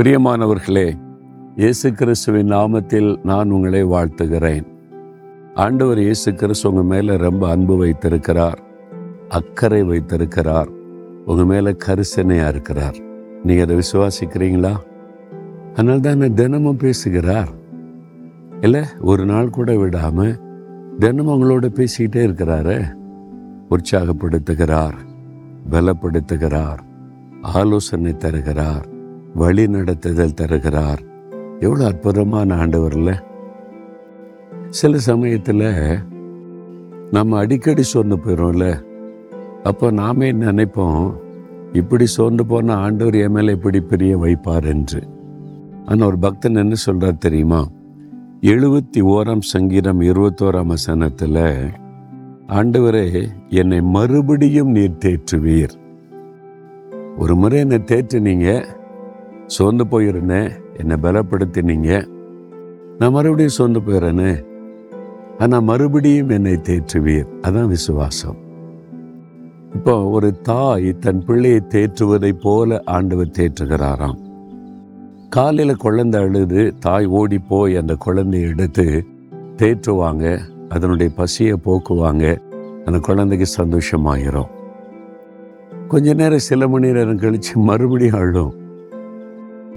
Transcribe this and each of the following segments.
பிரியமானவர்களே இயேசு கிறிஸ்துவின் நாமத்தில் நான் உங்களை வாழ்த்துகிறேன். ஆண்டவர் இயேசு கிறிஸ்து உங்கள் மேலே ரொம்ப அன்பு வைத்திருக்கிறார் அக்கறை வைத்திருக்கிறார் உங்கள் மேலே கரிசனையாக இருக்கிறார். நீங்கள் அதை விசுவாசிக்கிறீங்களா? அதனால தான் தினமும் பேசுகிறார். இல்லை ஒரு நாள் கூட விடாமல் தினமும் உங்களோட பேசிக்கிட்டே இருக்கிறாரு. உற்சாகப்படுத்துகிறார் பலப்படுத்துகிறார் ஆலோசனை தருகிறார். வழி நடத்துதல் தருகிறார். எவ்வளோ அற்புதமான ஆண்டவர்ல. சில சமயத்தில் நம்ம அடிக்கடி சோர்ந்து போயிடும்ல அப்போ நாமே நினைப்போம்? இப்படி சோர்ந்து போன ஆண்டவர் என் மேலே இப்படி பிரிய வைப்பார் என்று. ஆனால் ஒரு பக்தன் என்ன சொல்கிறார் தெரியுமா? எழுபத்தி ஓராம் சங்கீதம் இருபத்தோராம் வசனத்தில் ஆண்டவரே என்னை மறுபடியும் நீர் தேற்றுவீர். ஒரு முறை என்னை தேற்றுனீங்க. சோர்ந்து போயிருந்தேன் என்னை பலப்படுத்தினீங்க. நான் மறுபடியும் சோர்ந்து போயிடுறேனே ஆனால் மறுபடியும் என்னை தேற்றுவீர். அதான் விசுவாசம். இப்போ ஒரு தாய் தன் பிள்ளையை தேற்றுவதைப் போல ஆண்டவர் தேற்றுகிறாராம். காலையில் குழந்தை அழுது தாய் ஓடி போய் அந்த குழந்தையை எடுத்து தேற்றுவாங்க. அதனுடைய பசியை போக்குவாங்க. அந்த குழந்தைக்கு சந்தோஷமாயிரும். கொஞ்ச நேரம் சில மணி நேரம் கழித்து மறுபடியும் அழும்.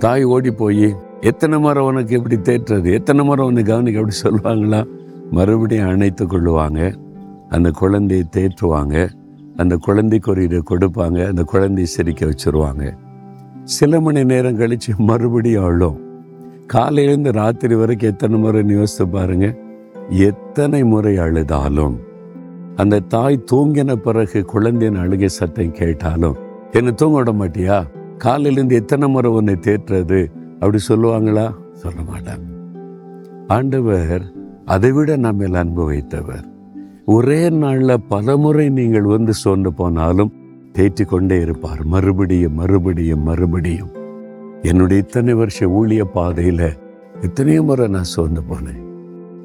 தாய் ஓடி போய் எத்தனை மரம் உனக்கு எப்படி தேற்றுறது எத்தனை முறை உன்னை கவனிக்க? அப்படி சொல்லுவாங்களா? மறுபடியும் அணைத்து கொள்ளுவாங்க. அந்த குழந்தையை தேற்றுவாங்க. அந்த குழந்தைக்கு ஒரு இதை கொடுப்பாங்க. அந்த குழந்தையை சிரிக்க வச்சுருவாங்க. சில மணி நேரம் கழித்து மறுபடியும் அழும். காலையிலேருந்து ராத்திரி வரைக்கும் எத்தனை முறை யோசித்து பாருங்க. எத்தனை முறை அழுதாலும் அந்த தாய் தூங்கின பிறகு குழந்தையின் அழுகை சத்தம் கேட்டாலும் என்னை தூங்க விட மாட்டியா? காலையிலேருந்து எத்தனை முறை உன்னை தேற்றுறது அப்படி சொல்லுவாங்களா? சொல்ல மாட்டாங்க. ஆண்டவர் அதை விட நம்ம அன்பு வைத்தவர். ஒரே நாளில் பல முறை நீங்கள் வந்து சோர்ந்து போனாலும் தேற்றி கொண்டே இருப்பார். மறுபடியும் மறுபடியும் மறுபடியும். என்னுடைய இத்தனை வருஷ ஊழிய பாதையில் எத்தனையோ முறை நான் சோர்ந்து போனேன்.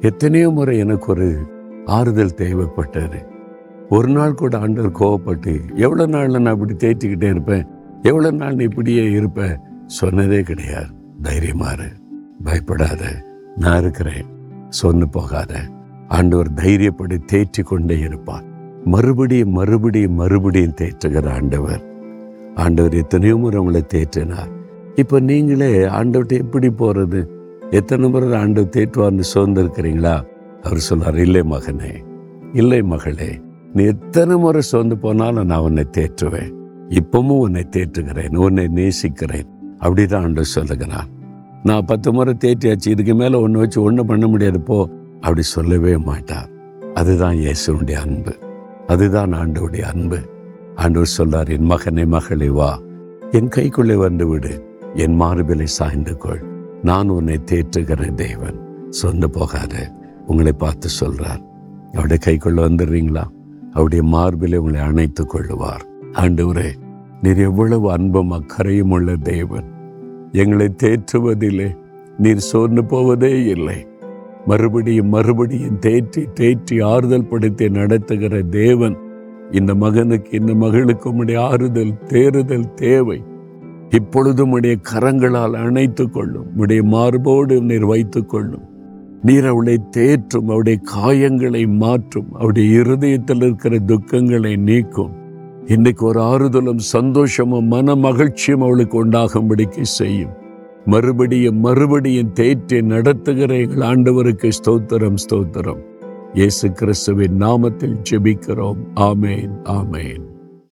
எத்தனையோ முறை எனக்கு ஒரு ஆறுதல் தேவைப்பட்டது. ஒரு நாள் கூட ஆண்டவர் கோவப்பட்டு எவ்வளோ நாளில் நான் இப்படி தேய்ச்சிக்கிட்டே இருப்பேன்? எவ்வளோ நாள் நீ இப்படியே இருப்ப? சொன்னதே கிடையாது. தைரியமாறு பயப்படாத. நான் இருக்கிறேன். சொன்னு போகாத. ஆண்டவர் தைரியப்படி தேற்றி கொண்டே இருப்பார். மறுபடியும் மறுபடியும் மறுபடியும் தேற்றுகிற ஆண்டவர். ஆண்டவர் எத்தனையோ முறை உங்களை தேற்றினார். இப்போ நீங்களே ஆண்டவர்கிட்ட எப்படி போறது? எத்தனை முறை ஆண்டவர் தேற்றுவார்னு சோர்ந்திருக்கிறீங்களா? அவர் சொன்னார் இல்லை மகனே. இல்லை மகளே. நீ எத்தனை முறை சோர்ந்து போனாலும் நான் உன்னை தேற்றுவேன். இப்பவும் உன்னை தேற்றுகிறேன் உன்னை நேசிக்கிறேன். அப்படிதான் ஆண்டு சொல்லுகிறான். நான் பத்து முறை தேற்றியாச்சு இதுக்கு மேலே ஒன்று வச்சு ஒன்றும் பண்ண முடியாது போ. அப்படி சொல்லவே மாட்டார். அதுதான் இயேசுடைய அன்பு. அதுதான் ஆண்டவுடைய அன்பு. ஆண்டவர் சொல்றார் என் மகனை மகளே வா. என் கைக்குள்ளே வந்து விடு. என் மார்பிலை சாய்ந்து கொள். நான் உன்னை தேற்றுகிற தேவன். சொந்து போகாத. உங்களை பார்த்து சொல்றார். அவருடைய கைக்குள்ள வந்துடுறீங்களா? அவருடைய மார்பிலை உங்களை அணைத்துக் கொள்ளுவார். ஆண்டவரே நீர் எவ்வளவு அன்பும் அக்கறையும் உள்ள தேவன். எங்களை தேற்றுவதில்லை நீர் சோர்ந்து போவதே இல்லை. மறுபடியும் மறுபடியும் தேற்றி தேற்றி ஆறுதல் படுத்தி நடத்துகிற தேவன் இந்த மகனுக்கு இந்த மகளுக்கு உடைய ஆறுதல் தேறுதல் தேவை. இப்பொழுதும் உடைய கரங்களால் அணைத்துக் கொள்ளும் உடைய மார்போடு நீர் வைத்துக் கொள்ளும். நீர் அவளை தேற்றும் அவருடைய காயங்களை மாற்றும் அவருடைய இருதயத்தில் இருக்கிற துக்கங்களை நீக்கும். இன்னைக்கு ஒரு ஆறுதலும் சந்தோஷமும் மன மகிழ்ச்சியும் அவளுக்கு உண்டாகும்படிக்கு செய்யும். மறுபடியும் மறுபடியும் தேற்றி நடத்துகிற எங்கள் ஆண்டவருக்கு ஸ்தோத்திரம் ஸ்தோத்திரம். இயேசு கிறிஸ்துவின் நாமத்தில் ஜெபிக்கிறோம். ஆமேன் ஆமேன்.